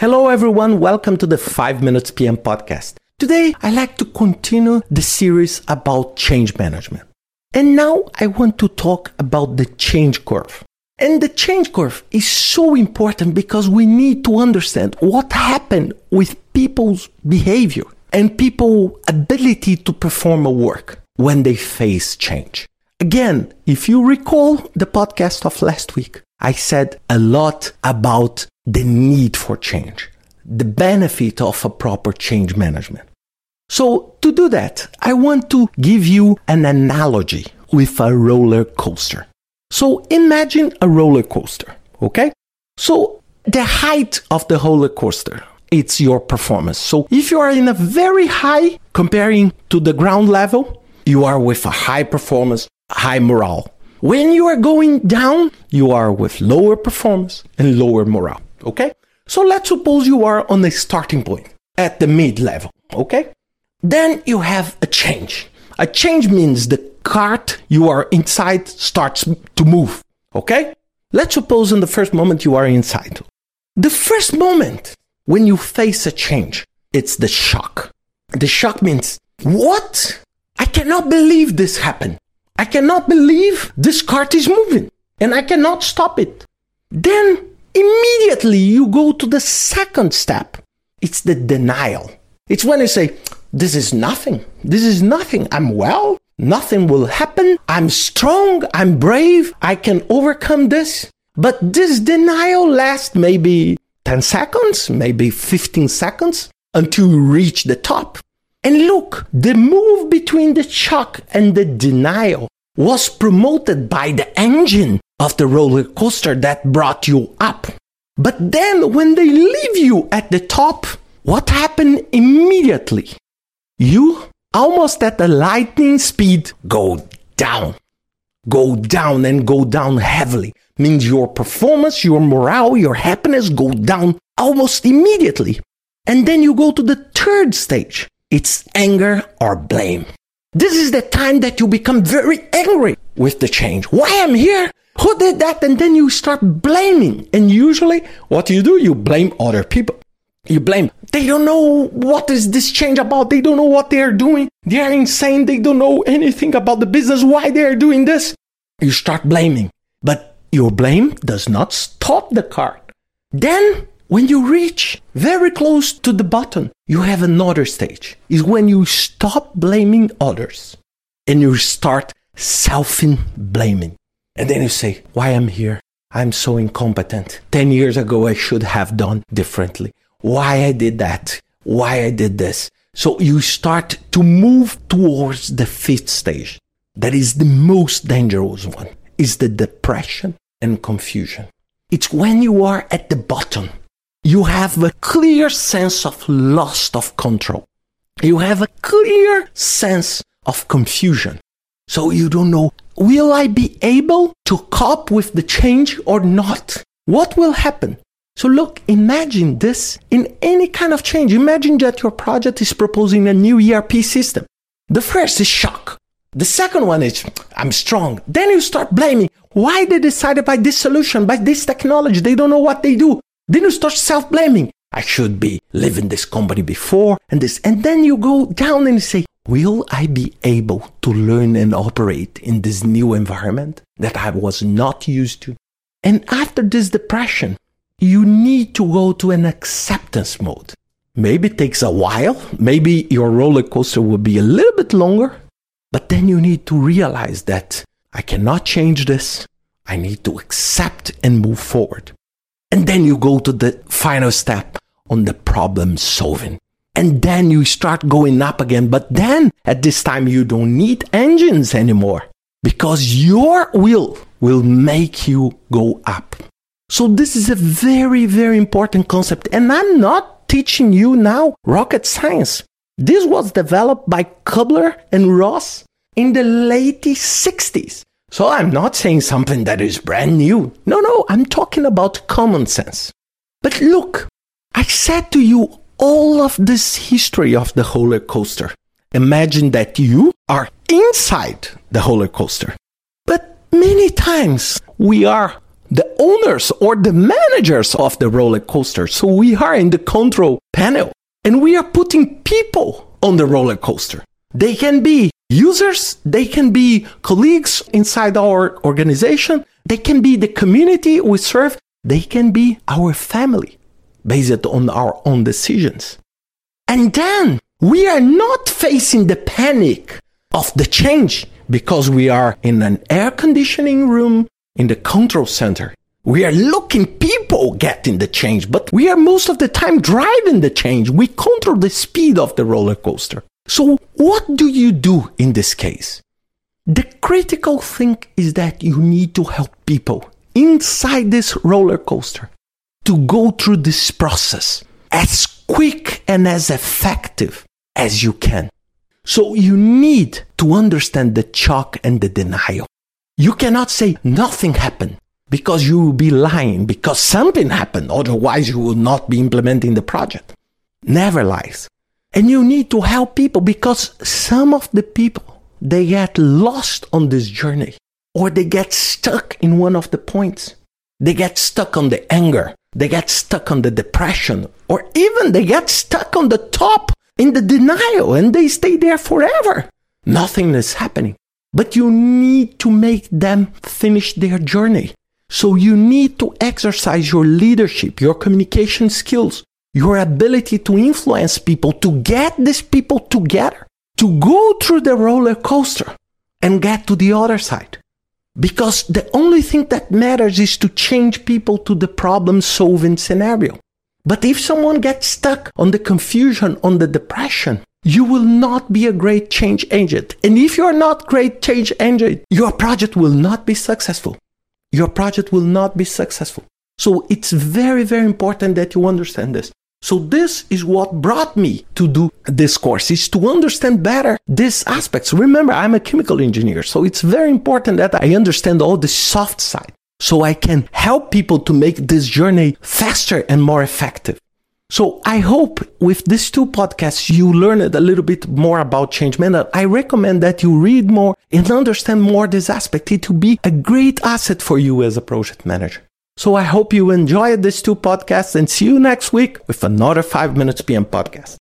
Hello, everyone. Welcome to the 5 Minutes PM podcast. Today, I like to continue the series about change management. And now I want to talk about the change curve. And the change curve is so important because we need to understand what happened with people's behavior and people's ability to perform a work when they face change. Again, if you recall the podcast of last week, I said a lot about the need for change, the benefit of a proper change management. So to do that, I want to give you an analogy with a roller coaster. So imagine a roller coaster, okay? So the height of the roller coaster, it's your performance. So if you are in a very high comparing to the ground level, you are with a high performance, high morale. When you are going down, you are with lower performance and lower morale. Okay? So let's suppose you are on a starting point at the mid level. Okay? Then you have a change. A change means the cart you are inside starts to move. Okay? Let's suppose in the first moment you are inside. The first moment when you face a change, it's the shock. The shock means, what? I cannot believe this happened. I cannot believe this cart is moving and I cannot stop it. Then immediately you go to the second step. It's the denial. It's when you say, this is nothing. This is nothing. I'm well. Nothing will happen. I'm strong. I'm brave. I can overcome this. But this denial lasts maybe 10 seconds, maybe 15 seconds until you reach the top. And look, the move between the shock and the denial was promoted by the engine of the roller coaster that brought you up. But then when they leave you at the top, what happened immediately? You, almost at the lightning speed, go down. Go down and go down heavily. Means your performance, your morale, your happiness go down almost immediately. And then you go to the third stage. It's anger or blame. This is the time that you become very angry with the change. Why I'm here? Who did that? And then you start blaming. And usually what you do, you blame other people. You blame. They don't know what is this change about. They don't know what they are doing. They are insane. They don't know anything about the business. Why they are doing this? You start blaming. But your blame does not stop the cart. Then when you reach very close to the button, you have another stage. Is when you stop blaming others and you start self blaming. And then you say, Why I'm here? I'm so incompetent. 10 years ago, I should have done differently. Why I did that? Why I did this? So you start to move towards the fifth stage. That is the most dangerous one. Is the depression and confusion. It's when you are at the bottom you have a clear sense of loss of control. You have a clear sense of confusion. So you don't know, will I be able to cope with the change or not? What will happen? So look, imagine this in any kind of change. Imagine that your project is proposing a new ERP system. The first is shock. The second one is, I'm strong. Then you start blaming. Why they decided by this solution, by this technology? They don't know what they do. Then you start self blaming. I should be leaving this company before and this. And then you go down and say, will I be able to learn and operate in this new environment that I was not used to? And after this depression, you need to go to an acceptance mode. Maybe it takes a while. Maybe your roller coaster will be a little bit longer. But then you need to realize that I cannot change this. I need to accept and move forward. And then you go to the final step on the problem solving. And then you start going up again. But then at this time, you don't need engines anymore because your will will make you go up. So this is a very, very important concept. And I'm not teaching you now rocket science. This was developed by Kubler and Ross in the late 60s. So I'm not saying something that is brand new. No, no, I'm talking about common sense. But look, I said to you all of this history of the roller coaster. Imagine that you are inside the roller coaster. But many times we are the owners or the managers of the roller coaster. So we are in the control panel and we are putting people on the roller coaster. They can be users, they can be colleagues inside our organization, they can be the community we serve, they can be our family based on our own decisions. And then we are not facing the panic of the change because we are in an air conditioning room in the control center. We are looking people getting the change, but we are most of the time driving the change. We control the speed of the roller coaster. So what do you do in this case? The critical thing is that you need to help people inside this roller coaster to go through this process as quick and as effective as you can. So you need to understand the shock and the denial. You cannot say nothing happened because you will be lying because something happened. Otherwise you will not be implementing the project. Never lies. And you need to help people because some of the people, they get lost on this journey or they get stuck in one of the points. They get stuck on the anger. They get stuck on the depression or even they get stuck on the top in the denial and they stay there forever. Nothing is happening. But you need to make them finish their journey. So you need to exercise your leadership, your communication skills, your ability to influence people, to get these people together, to go through the roller coaster and get to the other side. Because the only thing that matters is to change people to the problem solving scenario. But if someone gets stuck on the confusion, on the depression, you will not be a great change agent. And if you're not great change agent, your project will not be successful. Your project will not be successful. So it's very, very important that you understand this. So this is what brought me to do this course is to understand better these aspects. Remember, I'm a chemical engineer, so it's very important that I understand all the soft side so I can help people to make this journey faster and more effective. So I hope with these two podcasts, you learned a little bit more about change management. I recommend that you read more and understand more this aspect. It will be a great asset for you as a project manager. So I hope you enjoyed these two podcasts and see you next week with another 5 Minutes PM podcast.